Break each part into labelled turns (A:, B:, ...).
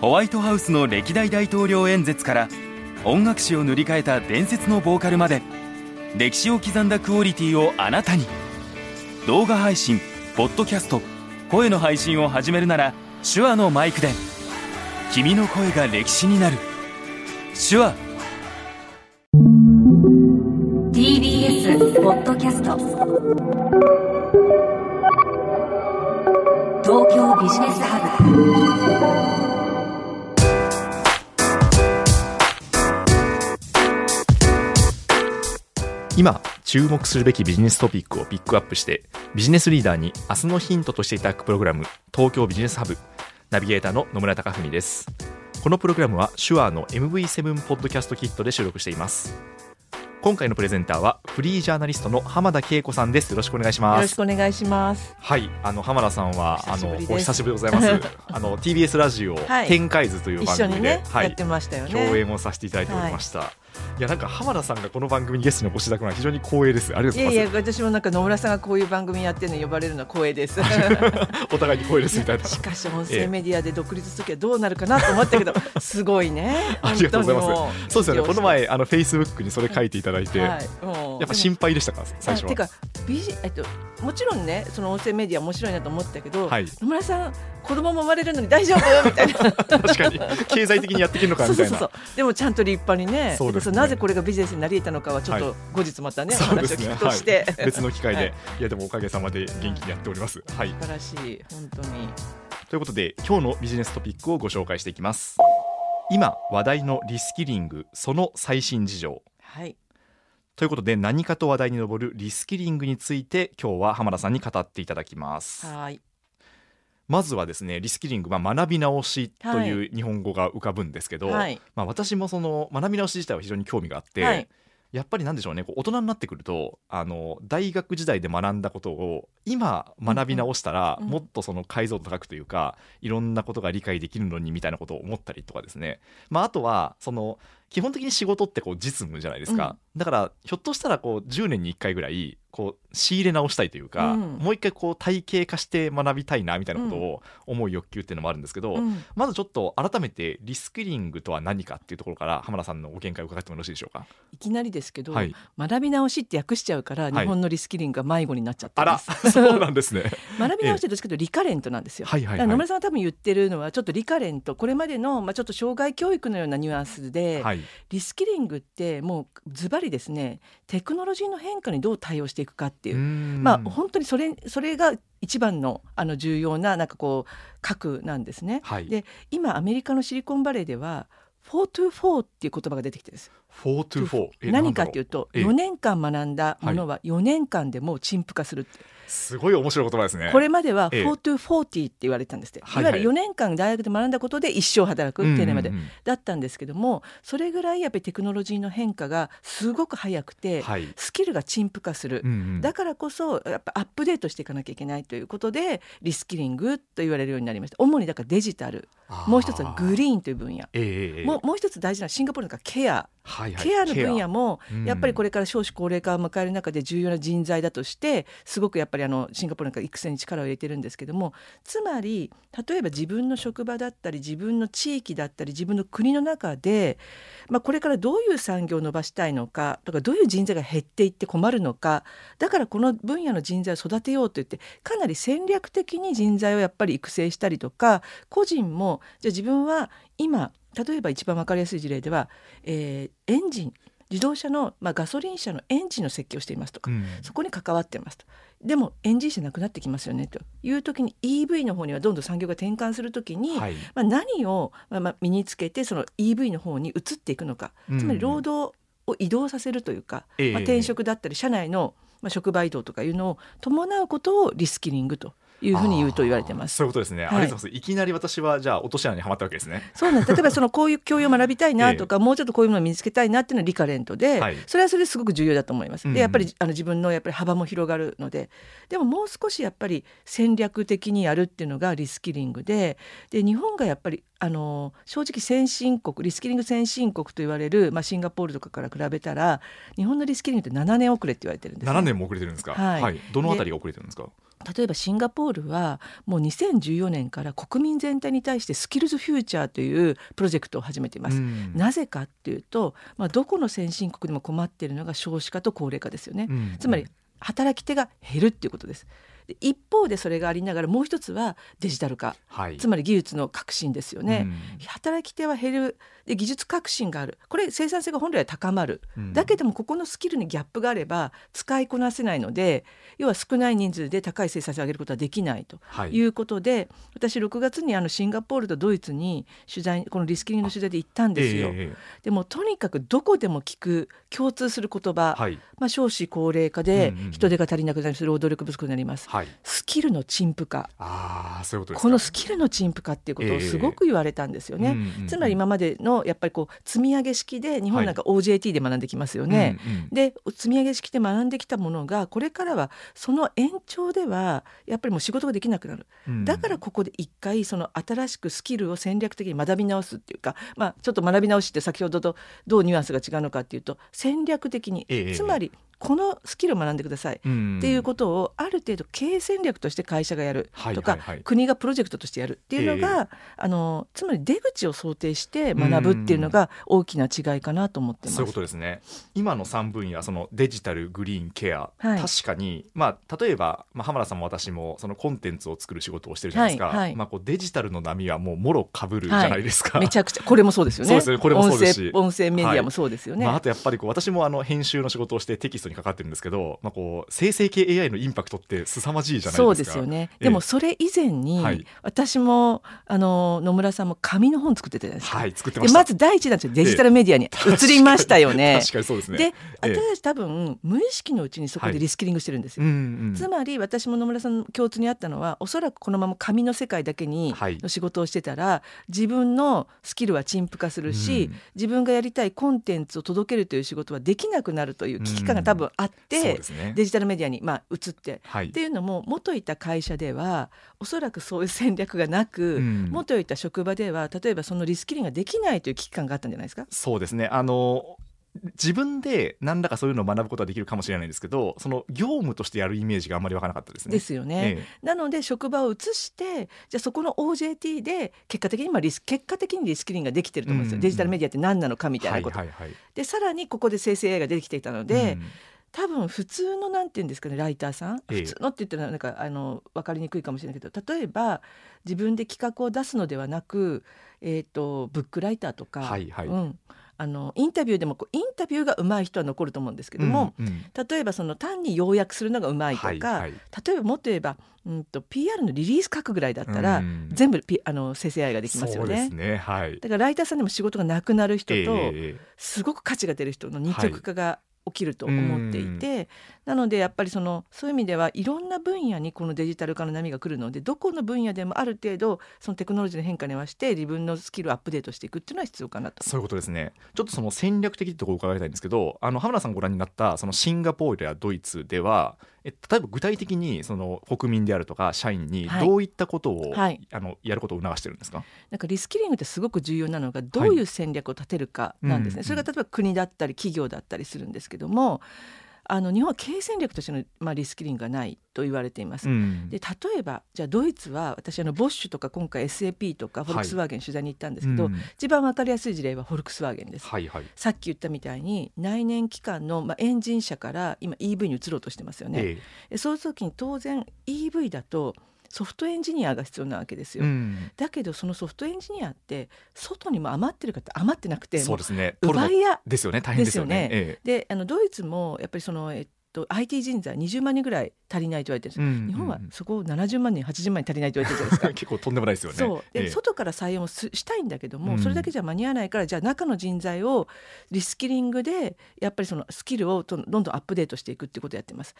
A: ホワイトハウスの歴代大統領演説から音楽史を塗り替えた伝説のボーカルまで歴史を刻んだクオリティをあなたに。動画配信ポッドキャスト声の配信を始めるなら手話のマイクで君の声が歴史になる。手話。
B: TBS ポッドキャスト。東京ビジネスハブ。
C: 今注目するべきビジネストピックをピックアップしてビジネスリーダーに明日のヒントとしていただくプログラム東京ビジネスハブナビゲーターの野村貴文です。このプログラムは手話の MV7 ポッドキャストキットで収録しています。今回のプレゼンターはフリージャーナリストの浜田恵子さんです。よろしくお願いします。
D: よろしくお願いします。
C: はいあの浜田さんはあのお久しぶりでございます。あの TBS ラジオ、
D: はい、
C: 展開図という番組で、
D: ね
C: はい、
D: やってましたよね。
C: 共演をさせていただいておりました、はいいやなんか浜田さんがこの番組にゲストにお越しいただくのは非常に光栄です。ありがとうございます。いやい
D: や私もなんか野村さんがこういう番組やってるの呼ばれるのは光栄です。
C: お互いに光栄ですみたいな。
D: しかし音声メディアで独立する時はどうなるかなと思ったけど、すごいね。
C: ありがとうございます。そうですよね。この前あのフェイスブックにそれ書いていただいて、はい、やっぱ心配でしたか最初は。
D: てかビジえっともちろんねその音声メディア面白いなと思ったけど、はい、野村さん子供も生まれるのに大丈夫みたいな確
C: かに経済的にやっていけるのかみたいな
D: でもちゃんと立派にねそうですね。なぜこれがビジネスになり得たのかはちょっと後日またね、はい、お話を聞くとして、
C: はい、別の機会で、はい、いやでもおかげさまで元気にやっております、
D: はい、素晴らしい。本当に。
C: ということで今日のビジネストピックをご紹介していきます。今話題のリスキリングその最新事情。
D: はい。
C: ということで何かと話題に上るリスキリングについて今日は浜田さんに語っていただきます。
D: はい
C: まずはですねリスキリング、まあ、学び直しという日本語が浮かぶんですけど、はい、まあ、私もその学び直し自体は非常に興味があって、はい、やっぱりなんでしょうねこう大人になってくるとあの大学時代で学んだことを今学び直したら、もっとその解像度高くというかいろんなことが理解できるのにみたいなことを思ったりとかですね、まあ、あとはその基本的に仕事ってこう実務じゃないですか、うん、だからひょっとしたらこう10年に1回ぐらいこう仕入れ直したいというか、うん、もう一回こう体系化して学びたいなみたいなことを思う欲求っていうのもあるんですけど、うん、まずちょっと改めてリスキリングとは何かっていうところから浜田さんのご見解を伺ってもよろしいでしょうか。
D: いきなりですけど、はい、学び直しって訳しちゃうから日本のリスキリングが迷子になっちゃって
C: ます、はい、そうなんですね。
D: 学び直しですけどリカレントなんですよ、はいはいはい、野村さんが多分言ってるのはちょっとリカレントこれまでのまあちょっと障害教育のようなニュアンスで、はい、リスキリングってもうズバリですねテクノロジーの変化にどう対応していくかっていう。まあ本当にそれそれが一番のあの重要ななんかこう核なんですね。はい、で今アメリカのシリコンバレーでは424っていう言葉が出てきてです。
C: 424
D: 何かっていうと4年間学んだものは4年間でもう陳腐化する。
C: すごい面白い言葉ですね。
D: これまでは4 to 40って言われてたんですって、いわゆる4年間大学で学んだことで一生働くっていうのまでだったんですけども、それぐらいやっぱりテクノロジーの変化がすごく早くて、はい、スキルが陳腐化する、うんうん、だからこそやっぱアップデートしていかなきゃいけないということでリスキリングと言われるようになりました。主にだからデジタル。もう一つはグリーンという分野、えー、もうもう一つ大事なシンガポールのケア。はいはい、ケアの分野もやっぱりこれから少子高齢化を迎える中で重要な人材だとしてすごくやっぱりあのシンガポールなんか育成に力を入れてるんですけどもつまり例えば自分の職場だったり自分の地域だったり自分の国の中で、まあ、これからどういう産業を伸ばしたいのかとかどういう人材が減っていって困るのかだからこの分野の人材を育てようといってかなり戦略的に人材をやっぱり育成したりとか個人もじゃあ自分は今例えば一番分かりやすい事例では、えー、エンジン自動車の、まあ、ガソリン車のエンジンの設計をしていますとか、うん、そこに関わってますと。でもエンジン車なくなってきますよねと。いう時に EV の方にはどんどん産業が転換する時に、はい、まあ、何を、まあ、身につけてその EV の方に移っていくのか、うん、つまり労働を移動させるというか、まあ、転職だったり社内の、まあ、職場移動とかいうのを伴うことをリスキリングというふうに言うと言われてます。
C: そういうことですね。はい、ありがとうございます。いきなり私はじゃあ落とし穴にはまったわけですね。
D: そうなん例えばそのこういう教養を学びたいなとか、ええ、もうちょっとこういうものを身につけたいなっていうのはリカレントで、はい、それはそれですごく重要だと思います。でやっぱりあの自分のやっぱり幅も広がるので、でももう少しやっぱり戦略的にやるっていうのがリスキリングで、で日本がやっぱりあの正直先進国リスキリング先進国と言われる、まあ、シンガポールとかから比べたら日本のリスキリングって7年遅れって言われてるんです、ね、
C: 7年も遅れてるんですか、はい、はい、どのあたりが遅れてるんですか？
D: 例えばシンガポールはもう2014年から国民全体に対してスキルズフューチャーというプロジェクトを始めています。なぜかっていうと、まあ、どこの先進国でも困っているのが少子化と高齢化ですよね。つまり働き手が減るっていうことです。一方でそれがありながらもう一つはデジタル化、はい、つまり技術の革新ですよね、うん、働き手は減るで技術革新がある。これ生産性が本来は高まる、うん、だけどもここのスキルにギャップがあれば使いこなせないので要は少ない人数で高い生産性を上げることはできないと。い。うことで、はい、私6月にあのシンガポールとドイツに取材このリスキリングの取材で行ったんですよ。えー、でもとにかくどこでも聞く共通する言葉、はい、まあ、少子高齢化で人手が足りなくなります。労働力不足になります、はい、スキルの陳腐化
C: あそういうこと
D: このスキルの陳腐化っていうことをすごく言われたんですよね。えー、つまり今までのやっぱりこう積み上げ式で日本なんか OJT で学んできますよね。はいうんうん、で積み上げ式で学んできたものがこれからはその延長ではやっぱりもう仕事ができなくなる、うん、だからここで一回その新しくスキルを戦略的に学び直すっていうか、まあ、ちょっと学び直しって先ほどとどうニュアンスが違うのかっていうと戦略的に、えー、つまりこのスキルを学んでくださいっていうことをある程度経営戦略として会社がやるとか、国がプロジェクトとしてやるっていうのが、あのつまり出口を想定して学ぶっていうのが大きな違いかなと思ってます。
C: そういうことですね。今の3分野そのデジタルグリーンケア、はい、確かに、まあ、例えば、まあ、浜田さんも私もそのコンテンツを作る仕事をしてるじゃないですか、はいはい、まあ、こうデジタルの波はもうもろかぶるじゃないですか、
D: めちゃくちゃこれもそうですよね。
C: そうですねこれもそうですし。
D: 音声メディアもそうですよね、
C: まあ、あとやっぱりこう私もあの編集の仕事をしてテキストにかかってるんですけどまあ、こう生成系 AI のインパクトって凄まじいじゃないですか。
D: そうですよね、でもそれ以前に、はい、私もあの野村さんも紙の本作ってたじゃないですか、
C: はい、作って
D: ままず第一弾デジタルメディアに移りましたよね、
C: 確かにそうですね。
D: で私たち多分無意識のうちにそこでリスキリングしてるんですよ、はいうんうん、つまり私も野村さん共通にあったのはおそらくこのまま紙の世界だけにの仕事をしてたら、自分のスキルは陳腐化するし、うん、自分がやりたいコンテンツを届けるという仕事はできなくなるという危機感が多分あって、うん。ね、デジタルメディアに、まあ、移って、はい、っていうのも元いた会社ではおそらくそういう戦略がなく、うん、元いた職場では例えばそのリスキリングができないという危機感があったんじゃないですか？
C: そうですね。あの自分で何らかそういうのを学ぶことはできるかもしれないんですけどその業務としてやるイメージがあんまり分からなかったですね。
D: ですよね。ええ、なので職場を移してじゃあそこの OJT で結果的に今リス結果的にリスキリングができてると思うんですよ、うん。うん、デジタルメディアって何なのかみたいなこと。でさらにここで生成 AI が出てきていたので、うん多分普通のなんて言うんですかねライターさん、普通のって言ったらなんかあの分かりにくいかもしれないけど例えば自分で企画を出すのではなく、えーと、ブックライターとか、はいはい、うん、あのインタビューでもこうインタビューが上手い人は残ると思うんですけども、うんうん、例えばその単に要約するのが上手いとか、はいはい、例えばもっと言えば、うんと、PR のリリース書くぐらいだったら、うん、全部あの生成 AI ができますよね、
C: ねはい、
D: だからライターさんでも仕事がなくなる人と、えー、すごく価値が出る人の二極化が起きると思っていて、なのでやっぱりそのそういう意味ではいろんな分野にこのデジタル化の波が来るのでどこの分野でもある程度そのテクノロジーの変化に合わせて自分のスキルをアップデートしていくっていうのは必要かなと。
C: そういうことですね。ちょっとその戦略的ってところを伺いたいんですけどあの浜田さんご覧になったそのシンガポールやドイツではえ例えば具体的にその国民であるとか社員にどういったことを、はい、あのやることを促してるんですか？
D: なんかリスキリングってすごく重要なのがどういう戦略を立てるかなんですね、はい。うん、それが例えば国だったり企業だったりするんですけどもあの日本は経営戦略としての、まあ、リスキリングがないと言われています。うん、で例えばじゃあドイツは私あのボッシュとか今回 SAP とかフォルクスワーゲン取材に行ったんですけど、はいうん、一番分かりやすい事例はフォルクスワーゲンです。はいはい、さっき言ったみたいに内燃機関の、まあ、エンジン車から今 EV に移ろうとしてますよね。ええ、そういう時に当然 EV だとソフトエンジニアが必要なわけですよ、うん、だけどそのソフトエンジニアって外にも余ってるかって余ってなくて
C: そうですね。
D: 奪い屋
C: ですよね。大変ですよね。
D: で、ね。ええ、あのドイツもやっぱりその、えっと、IT 人材20万人ぐらい足りないと言われてるんです、うんうん、日本はそこを70万人80万人足りないと言われてるじゃないですか。
C: 結構とんでもないですよね。
D: そう。で、ええ、外から採用もしたいんだけども、うん、それだけじゃ間に合わないからじゃあ中の人材をリスキリングでやっぱりそのスキルをどんどんアップデートしていくっていうことをやってます。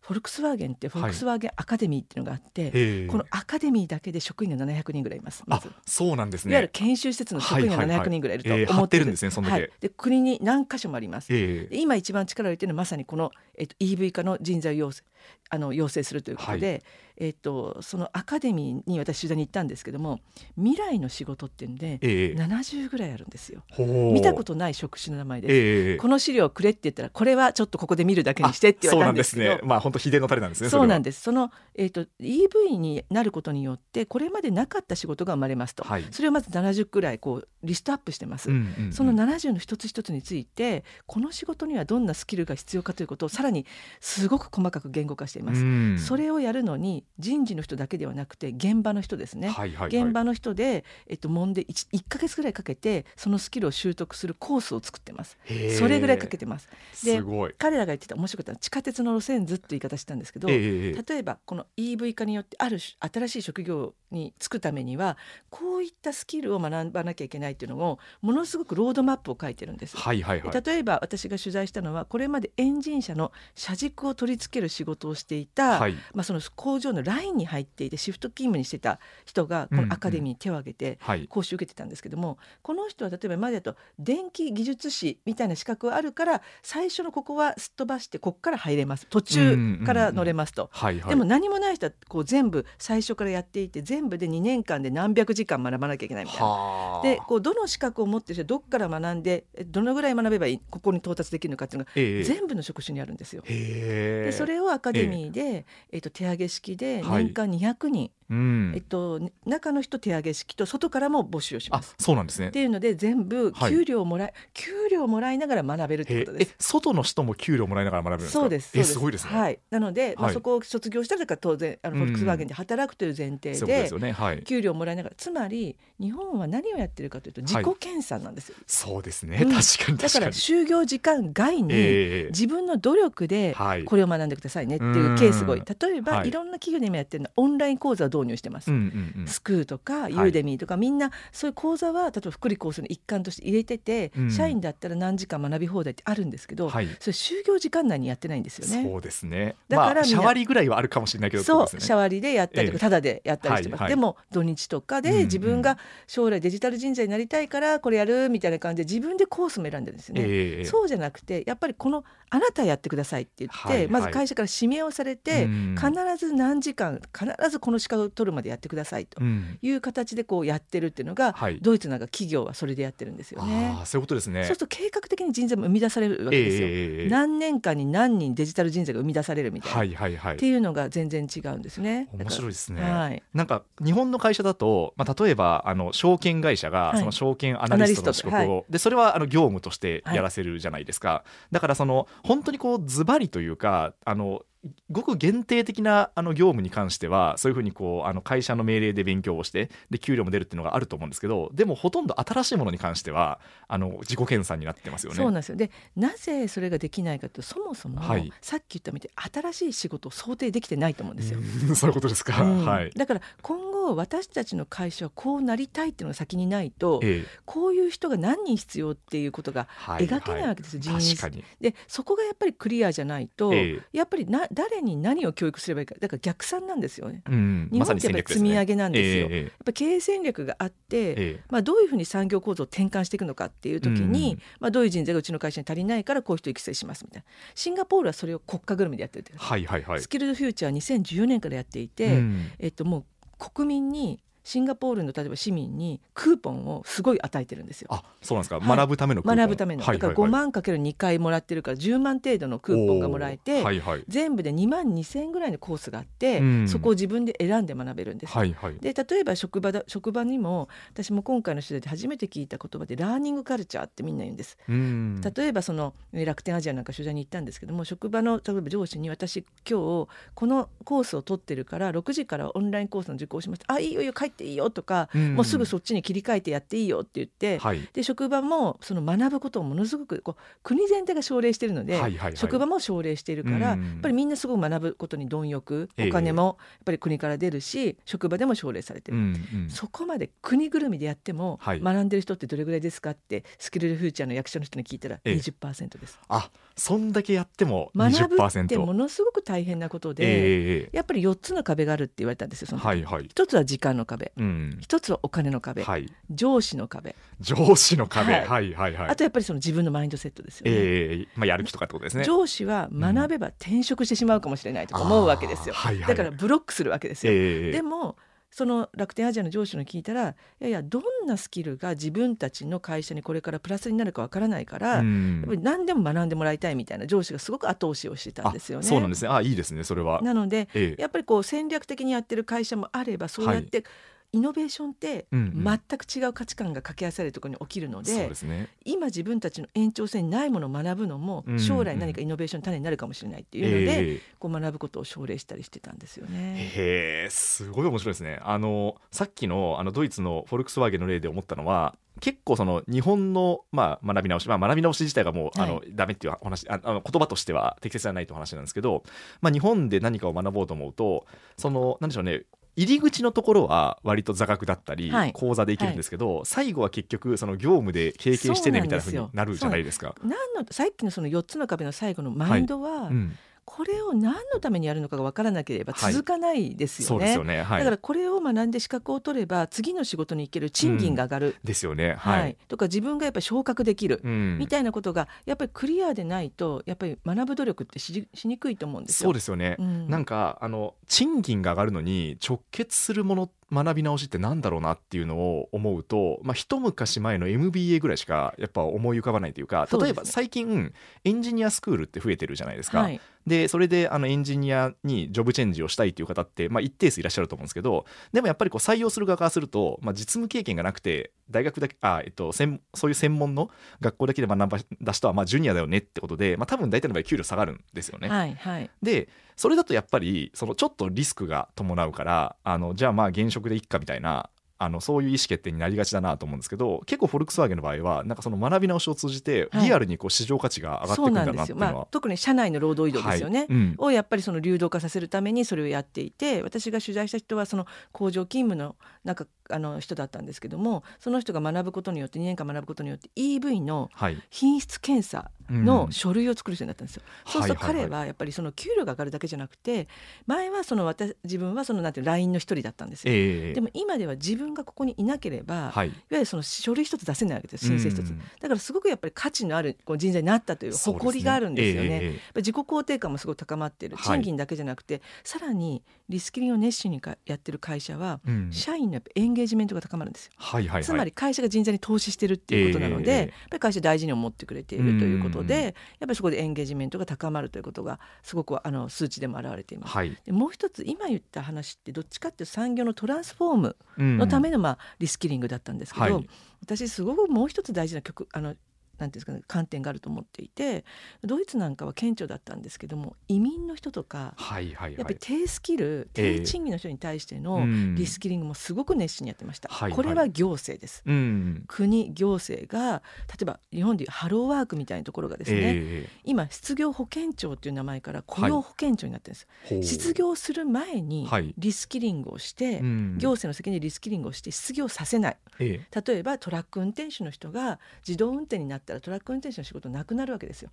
D: フォルクスワーゲンってフォルクスワーゲンアカデミーっていうのがあって、はい、このアカデミーだけで職員が700人ぐらいいます
C: まず。そうなんですね。
D: いわゆる研修施設の職員が700人ぐらいいると思ってるんです。ねそんだけ、で国に何箇所もあります、今一番力を入れてるのはまさにこの、えっと、EV 化の人材養成。あの養成するということで、はい、えーと、そのアカデミーに私取材に行ったんですけども未来の仕事っていうんで、えー、70ぐらいあるんですよ。見たことない職種の名前です、えー、この資料くれって言ったらこれはちょっとここで見るだけにしてって言われたんですけどそうなんですね。
C: まあ本当秘伝のタレなんですね
D: そうなんです。その、えーと、EV になることによってこれまでなかった仕事が生まれますと、はい、それをまず70くらいこうリストアップしてます、うんうんうん、その70の一つ一つについてこの仕事にはどんなスキルが必要かということをさらにすごく細かく言語化しています、うん、それをやるのに人事の人だけではなくて現場の人ですね、はいはいはい、現場の人で、えっと、揉んで 1, 1ヶ月ぐらいかけてそのスキルを習得するコースを作ってます。それぐらいかけてます。で彼らが言ってた面白かったのは地下鉄の路線図って言い方したんですけど、例えばこの EV 化によってある新しい職業に就くためにはこういったスキルを学ばなきゃいけないっていうのをものすごくロードマップを書いてるんです、はいはいはい、例えば私が取材したのはこれまでエンジン車の車軸を取り付ける仕事をしていた、はい、まあ、その工場のラインに入っていてシフト勤務にしてた人がこのアカデミーに手を挙げて講習受けてたんですけども、うんうん、この人は例えばまでだと電気技術士みたいな資格があるから最初のここはすっ飛ばしてここから入れます。途中から乗れますと、でも何もない人はこう全部最初からやっていて全部で2年間で何百時間学ばなきゃいけないみたいな。でこうどの資格を持ってる人どっから学んでどのぐらい学べばいいここに到達できるのかっていうのが、えー、全部の職種にあるんですよ。でそれをアカデミーで、えー、えーと手上げ式で年間200人、うん、えっと、中の人手上げ式と外からも募集をします。
C: そうなんですね。
D: っていうので全部給料をもらい、はい、給料をもらいながら学べるってことです。
C: 外の人も給料もらいながら学べるんです
D: そうです
C: す。ごいですね。
D: はい、なので、まあ、そこを卒業したら当然あのフォルクスワーゲンで働くという前提で,、ね。はい、給料をもらいながらつまり日本は何をやってるかというと自己研鑽なんです。よ。はい、
C: そうですね、うん、確かに
D: だから就業時間外に自分の努力でこれを学んでくださいねっていうケースが多い。例えば、い、ろんな企業で今やってるのはオンライン講座を導入してます。うんうんうん、スクーとかユーデミーとか、みんなそういう講座は例えば福利厚生の一環として入れてて、うん、社員だったら何時間学び放題ってあるんですけど、はい、それ就業時間内にやってないんですよね。
C: そうですね。だから、まあ、シャワリぐらいはあるかもしれないけど、
D: そう、シャワリでやったりとか、ただでやったりしてます。はいはい、でも土日とかで自分が将来デジタル人材になりたいからこれやるみたいな感じで自分でコースも選んでるんですよね。えー、そうじゃなくてやっぱりこのあなたやってくださいって言って、はいはい、まず会社から指名をされて、必ず何時間必ずこの資格を取るまでやってくださいという形でこうやってるっていうのが、はい、ドイツなんか企業はそれでやってるんですよね。
C: そういうことですね。
D: そうすると計画的に人材も生み出されるわけですよ。えー、何年間に何人デジタル人材が生み出されるみたいな、はいはいはい、っていうのが全然違うんですね。
C: 面白いですね。はい、なんか日本の会社だと、まあ、例えばあの証券会社がその証券アナリストの資格を、はい、でそれはあの業務としてやらせるじゃないですか。だからその本当にこうズバリというかあのごく限定的なあの業務に関してはそういうふうにこうあの会社の命令で勉強をしてで給料も出るっていうのがあると思うんですけどでもほとんど新しいものに関してはあの自己研鑽になってますよね。
D: そうなんですよ。でなぜそれができないかとそもそも、はい、さっき言ったみたいに新しい仕事を想定できてないと思うんですよ。
C: そういうことですか、うん、はい、
D: だから今後私たちの会社はこうなりたいっていうのが先にないと、ええ、こういう人が何人必要っていうことが描けないわけですよ、はいはい、人員でそこがやっぱりクリアじゃないと、え、やっぱりな誰に何を教育すればいいか。だから逆算なんですよね。うん、日本ってやっぱり積み上げなんですよ。すね、やっぱ経営戦略があって、まあ、どういうふうに産業構造を転換していくのかっていう時に、うん、まあ、どういう人材がうちの会社に足りないからこういう人育成しますみたいな。シンガポールはそれを国家ぐるみでやってるはいはいはい、スキルドフューチャー2014年からやっていて、うん、えっと、もう国民にシンガポールの例えば市民にクーポンをすごい与えてるんですよ。
C: あそうなんですか、はい、学ぶための
D: 学ぶための、だから5万かける2回もらってるから10万程度のクーポンがもらえて、はいはい、全部で2万2千円ぐらいのコースがあって、うん、そこを自分で選んで学べるんです。はいはい、で例えば職場だ職場にも私も今回の取材で初めて聞いた言葉でラーニングカルチャーってみんな言うんです。うん、例えばその楽天アジアなんか取材に行ったんですけども職場の例えば上司に私今日このコースを取ってるから6時からオンラインコースの受講します。あいいよいいよ帰っていいよとかもうすぐそっちに切り替えてやっていいよって言って、はい、で職場もその学ぶことをものすごくこう国全体が奨励しているので、はいはいはい、職場も奨励しているから、やっぱりみんなすごく学ぶことに貪欲お金もやっぱり国から出るし職場でも奨励されてる、うんうん、そこまで国ぐるみでやっても、学んでる人ってどれぐらいですかってスキルフューチャーの役所の人に聞いたら20%です。
C: えー、あそんだけやっても学ぶ
D: ってものすごく大変なことで、えー、やっぱり4つの壁があるって言われたんですよその、はいはい、1つは時間の壁壁、うん、一つはお金の壁、はい、上司の壁。
C: 上司の壁、はい、はいはいはい。
D: あとやっぱりその自分のマインドセットですよね、
C: えーまあ、やる気とかってことですね。
D: 上司は学べば転職してしまうかもしれないと思うわけですよ、はいはい、だからブロックするわけですよ、えー、でもその楽天アジアの上司の聞いたらいやいやどんなスキルが自分たちの会社にこれからプラスになるかわからないから、やっぱり何でも学んでもらいたいみたいな上司がすごく後押しをしてたんですよね。
C: そうなんですね。あいいですねそれは。
D: なので、ええ、やっぱりこう戦略的にやってる会社もあればそうやって、はいイノベーションって全く違う価値観が掛け合わされるところに起きるのでうんうんね、今自分たちの延長線にないものを学ぶのも将来何かイノベーションの種になるかもしれないっていうので、えー、こう学ぶことを奨励したりしてたんですよね。
C: へえすごい面白いですね。あのさっきのあのドイツのフォルクスワーゲンの例で思ったのは結構その日本の、まあ、学び直し、まあ、学び直し自体がもう、はい、あのダメっていう話あの言葉としては適切じゃないという話なんですけど、まあ、日本で何かを学ぼうと思うとそのなんでしょうね入り口のところは割と座学だったり、はい、講座でいけるんですけど、はい、最後は結局その業務で経験してねみたいなふうになるじゃないですか。
D: 何のさっきのその4つの壁の最後のマインドは、はいうんこれを何のためにやるのかが分からなければ続かないですよね。はい、よね。はい、だからこれを学んで資格を取れば次の仕事に行ける賃金が上がる、
C: うん、ですよね、はい、はい、
D: とか自分がやっぱり昇格できる、うん、みたいなことがやっぱりクリアでないとやっぱり学ぶ努力ってししにくいと思うんです
C: よ。そうですよね、うん、なんかあの賃金が上がるのに直結するもの学び直しってなんだろうなっていうのを思うと、まあ、一昔前の MBA ぐらいしかやっぱ思い浮かばないというか例えば最近エンジニアスクールって増えてるじゃないですか。はい、でそれであのエンジニアにジョブチェンジをしたいっていう方って、まあ、一定数いらっしゃると思うんですけどでもやっぱりこう採用する側からすると、まあ、実務経験がなくて大学だけあ、えっと、そういう専門の学校だけで学ば出したはまあジュニアだよねってことで、まあ、多分大体の場合給料下がるんですよね。
D: はいはい、
C: でそれだとやっぱりそのちょっとリスクが伴うからあのじゃあまあ現職でいっかみたいなあのそういう意思決定になりがちだなと思うんですけど結構フォルクスワーゲンの場合はなんかその学び直しを通じてリアルにこう市場価値が上がってくるんだなっていうのは、はいまあ、
D: 特に社内の労働移動ですよね、はい。うん、をやっぱりその流動化させるためにそれをやっていて私が取材した人はその工場勤務のなんかあの人だったんですけどもその人が学ぶことによって2年間学ぶことによって EV の品質検査の書類を作る人になったんですよ。うん、そうすると彼はやっぱりその給料が上がるだけじゃなくて前はその私自分はそのなんて LINE の一人だったんですよ、えー、でも今では自分がここにいなければ、はい、いわゆるその書類一つ出せないわけです申請一つ、うん、だからすごくやっぱり価値のあるこう人材になったという誇りがあるんですよね。ねえー、自己肯定感もすごい高まってい。る賃金だけじゃなくて、はい、さらにリスキリングを熱心にやってる会社は、うん、社員のやっぱエンゲージメントが高まるんですよ、はいはいはい、つまり会社が人材に投資してるっていうことなので、えー、やっぱり会社大事に思ってくれているということで、やっぱりそこでエンゲージメントが高まるということがすごくあの数値でも表れています。はい、でもう一つ今言った話ってどっちかっていうと産業のトランスフォームのためのまあリスキリングだったんですけど、はい、私すごくもう一つ大事な曲あのなんていうんですかね、観点があると思っていてドイツなんかは顕著だったんですけども移民の人とか、はいはいはい、やっぱり低スキル低賃金の人に対してのリスキリングもすごく熱心にやってました、えー、これは行政です、はいはい、国行政が例えば日本でいうハローワークみたいなところがですね、えー、今失業保険庁という名前から雇用保険庁になってるんです、はい、失業する前にリスキリングをして、はい、行政の責任でリスキリングをして失業させない、えー、例えばトラック運転手の人が自動運転になったらトラック運転手の仕事なくなるわけですよ。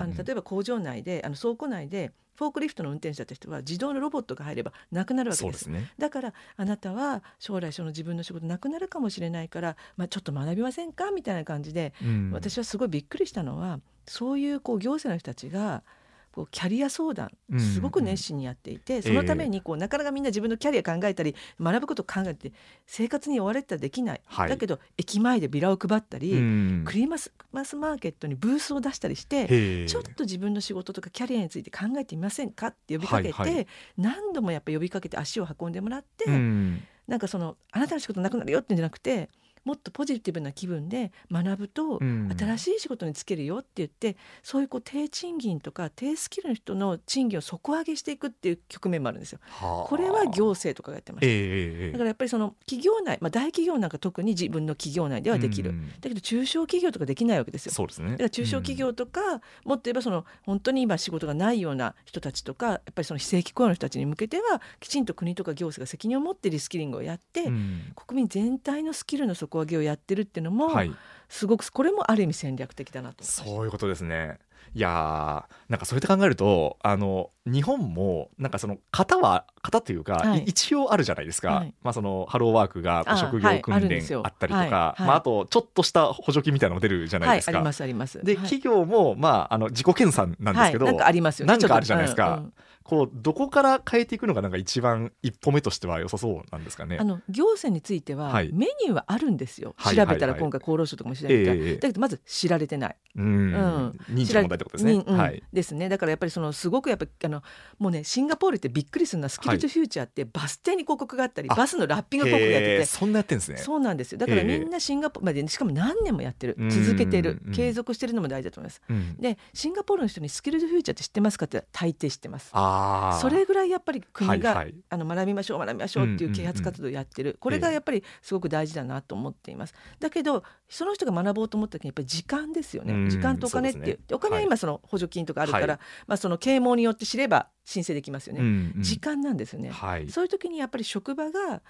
D: あの例えば工場内であの倉庫内でフォークリフトの運転手だった人は自動のロボットが入ればなくなるわけです。ですね、だからあなたは将来その自分の仕事なくなるかもしれないから、まあ、ちょっと学びませんか？みたいな感じで、私はすごいびっくりしたのはそういうこう行政の人たちがこうキャリア相談すごく熱心にやっていて、うん、そのためにこうなかなかみんな自分のキャリア考えたり学ぶことを考えて生活に追われてたらできない、はい、だけど駅前でビラを配ったり、うん、クリマスマスマーケットにブースを出したりしてちょっと自分の仕事とかキャリアについて考えてみませんかって呼びかけて、はいはい、何度もやっぱ呼びかけて足を運んでもらって、うん、なんかそのあなたの仕事なくなるよってんじゃなくてもっとポジティブな気分で学ぶと新しい仕事に就けるよって言って、うん、そういうこう低賃金とか低スキルの人の賃金を底上げしていくっていう局面もあるんですよ。これは行政とかがやってました、えー、だからやっぱりその企業内、まあ、大企業なんか特に自分の企業内ではできる、うん、だけど中小企業とかできないわけですよ。
C: そうですね、
D: だから中小企業とか、うん、もっと言えばその本当に今仕事がないような人たちとかやっぱりその非正規雇用の人たちに向けてはきちんと国とか行政が責任を持ってリスキリングをやって、国民全体のスキルの底上げをやってるっていうのも、はい、すごくこれもある意味戦略的だなと
C: そういうことですねいやなんかそうやって考えるとあの日本もなんかその型は型というか、はい、一応あるじゃないですか、はい、まあ、そのハローワークが職業訓練あったりとか、まあ、あとちょっとした補助金みたいなの出るじゃないですか。
D: ありますあります。
C: で、企業も、まあ、あの自己研鑽なんですけど、
D: なんかありますよ
C: ね。なんかあるじゃないですか。うんうんこうどこから変えていくのがなんか一番一歩目としては良さそうなんですかね。
D: あの行政については、メニューはあるんですよ。調べたら今回厚労省とかも調べた、えー、だけどまず知られてない。
C: うん。認知の問題ってことですね。
D: うん、はい。ですね。だからやっぱりそのすごくやっぱあのもうねシンガポールってびっくりするのはスキルトフューチャーってバス停に広告があったり、バスのラッピング広告やってて、
C: そんなやってんですね。
D: そうなんですよ。だからみんなシンガポールまでしかも何年もやってる、続けてる、継続してるのも大事だと思います。でシンガポールの人にスキルトフューチャーって知ってますかって大抵知ってます。ああ。それぐらいやっぱり国が、はいはい、あの学びましょう学びましょうっていう啓発活動をやってる、これがやっぱりすごく大事だなと思っています。だけどその人が学ぼうと思った時にやっぱり時間ですよね。時間とお金っていう、ね、お金は今その補助金とかあるから、はい、まあその啓蒙によって知れば申請できますよね。うんうん、時間なんですよね、はい、そういう時にやっぱり職場が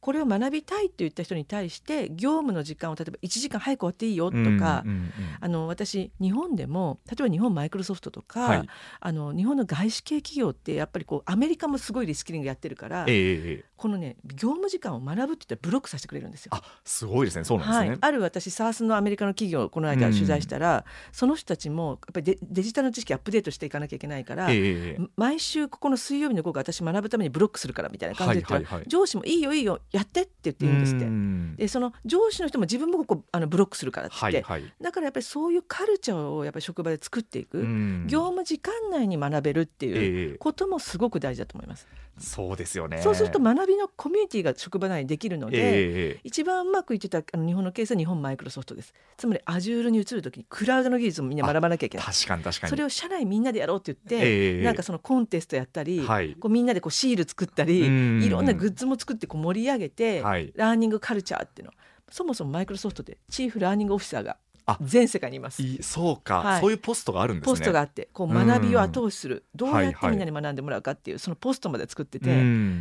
D: これを学びたいって言った人に対して業務の時間を例えば1時間早く終わっていいよとか、うんうんうん、あの私日本でも例えば日本マイクロソフトとか、はい、あの日本の外資系企業ってやっぱりこうアメリカもすごいリスキリングやってるから、えー、このね業務時間を学ぶって言ったらブロックさせてくれるんですよ。
C: あすごいですね。そうなんですね、はい、
D: ある私サースのアメリカの企業をこの間取材したら、うん、その人たちもやっぱりデデジタルの知識アップデートしていかなきゃいけないから、えー、毎週ここの水曜日の午後私学ぶためにブロックするからみたいな感じではいはいはい、上司もいいよいいよやってって言ってんですって。でその上司の人も自分もここあのブロックするからって、はいはい、だからやっぱりそういうカルチャーをやっぱり職場で作っていく。業務時間内に学べるっていうこともすごく大事だと思います。え
C: ー、そうですよね。
D: そうすると学びのコミュニティが職場内にできるので、えー、一番うまくいってたあの日本のケースは日本マイクロソフトです。つまり Azure に移る時にクラウドの技術もみんな学ばなきゃいけない。
C: 確かに確かに。
D: それを社内みんなでやろうって言って、えー、なんかそのコンテストやったり、はい、こうみんなでこうシール作ったりいろんなグッズも作ってこう盛り上げて、はい、ラーニングカルチャーっていうの。そもそもマイクロソフトでチーフラーニングオフィサーが全世界にいます。
C: そうか、はい、そういうポストがあるんですね。
D: ポストがあってこう学びを後押しする。どうやってみんなに学んでもらうかっていう、そのポストまで作ってて、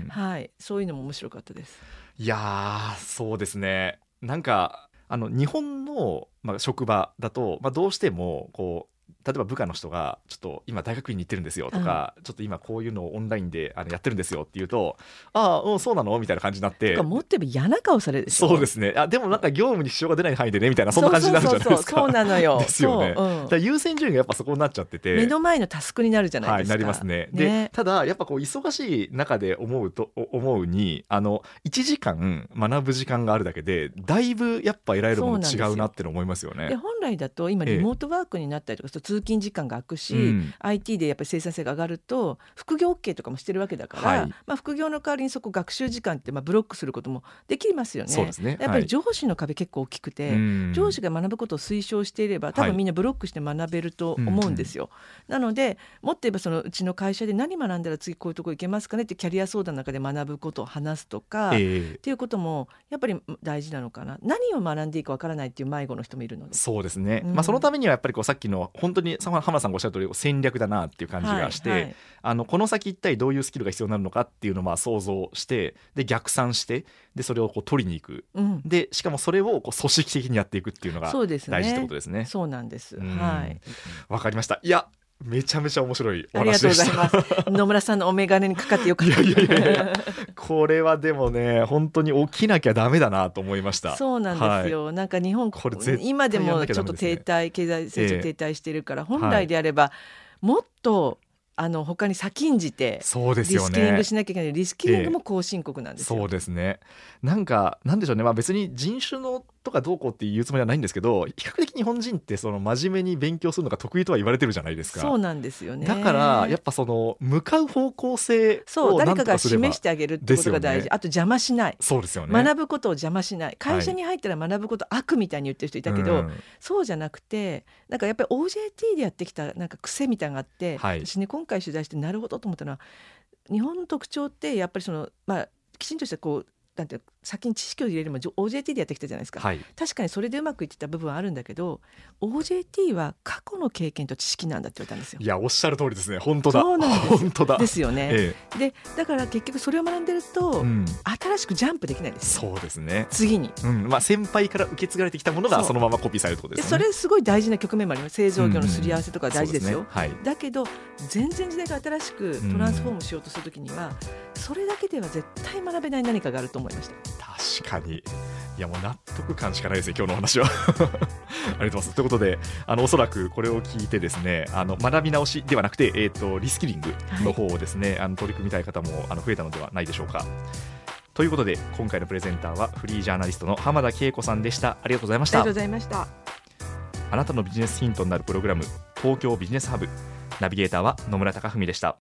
D: はい、そういうのも面白かったです。
C: いやそうですね。なんかあの日本の、まあ、職場だと、まあ、どうしてもこう例えば部下の人がちょっと今大学院に行ってるんですよとか、うん、ちょっと今こういうのをオンラインであのやってるんですよって言うとああうんそうなのみたいな感じになって
D: 持って嫌な顔される
C: そうですね。あでもなんか業務に支障が出ない範囲でねみたいなそんな感じになるじゃないですか。
D: そうなのよ。
C: ですよね、う。ん、優先順位がやっぱそこになっちゃってて。
D: 目の前のタスクになるじゃないですか、
C: はい、なりますね。でただやっぱこう忙しい中で思うと思うにあの1時間学ぶ時間があるだけでだいぶやっぱ得られるもの違うなって思いますよね。
D: 本来だと今リモートワークになったりとか、ええ、通勤時間がくし、うん、IT でやっぱり生産性が上がると副業 OK とかもしてるわけだから、はい、まあ、副業の代わりにそこ学習時間ってまあブロックすることもできますよね。そうですね。やっぱり上司の壁結構大きくて、はい、上司が学ぶことを推奨していれば多分みんなブロックして学べると思うんですよ。はい、なのでもっと言えばそのうちの会社で何学んだら次こういうとこ行けますかねってキャリア相談の中で学ぶことを話すとか、えー、っていうこともやっぱり大事なのかな。何を学んでいいかわからないっていう迷子の人もいるので。
C: そうですね、うん、まあ、そのためにはやっぱりこうさっきの本当に浜田さんがおっしゃる通り戦略だなっていう感じがして、はい。はい、あのこの先一体どういうスキルが必要になるのかっていうのをまあ想像してで逆算してでそれをこう取りに行く、うん、でしかもそれをこう組織的にやっていくっていうのが大事ってことですね。
D: そうなんです、はい。
C: わかりました。いやめちゃめちゃ面白い
D: ありがとうございます。野村さんのお眼鏡にかかってよかった。いやいやいや
C: これはでもね、本当に起きなきゃダメだなと思いました。
D: そうなんですよ。はい、なんか日本これ、ね、今でもちょっと停滞、経済成長停滞しているから、えー、本来であれば、もっとあの他に先んじてそうですよ、ね、リスキリングしなきゃいけない。リスキリングも後進国なんです
C: よ、えー、そうですね。なんかなんでしょうね、まあ、別に人種のとかどうこうっていうつもりはないんですけど比較的日本人ってその真面目に勉強するのが得意とは言われてるじゃないですか。
D: そうなんですよね。
C: だからやっぱその向かう方向性
D: そう誰かが示してあげるってことが大事、ね、あと邪魔しない。
C: そうですよね。
D: 学ぶことを邪魔しない。会社に入ったら学ぶこと悪みたいに言ってる人いたけど、はい、そうじゃなくてなんかやっぱり OJT でやってきたなんか癖みたいなのがあって、はい、私ね今回取材してなるほどと思ったのは日本の特徴ってやっぱりそのまあきちんとしたこうなんて先に知識を入れるも OJT でやってきたじゃないですか、はい、確かにそれでうまくいってた部分はあるんだけど OJT は過去の経験と知識なんだって言われたんですよ。
C: いやおっしゃる通りですね。本当だ。
D: そうなんです。
C: 本当だ。
D: ですよね。ええ、でだから結局それを学んでると、うん、新しくジャンプできないです
C: そうですね。
D: 次に、
C: うん。まあ、先輩から受け継がれてきたものがそのままコピーされるとですね。
D: それすごい大事な局面もあります。製造業のすり合わせとか大事ですよ、うんね。はい、だけど全然時代が新しくトランスフォームしようとするときには、それだけでは絶対学べない何かがあると思いました。
C: 確かに。いやもう納得感しかないですね今日の話は。ありがとうございます。ということであのおそらくこれを聞いてですねあの学び直しではなくて、えーと、リスキリングの方をですね、はい、あの取り組みたい方もあの増えたのではないでしょうか。ということで今回のプレゼンターはフリージャーナリストの浜田恵子さんでした。ありがとうございました。
D: ありがとうございました。
C: あなたのビジネスヒントになるプログラム東京ビジネスハブナビゲーターは野村貴文でした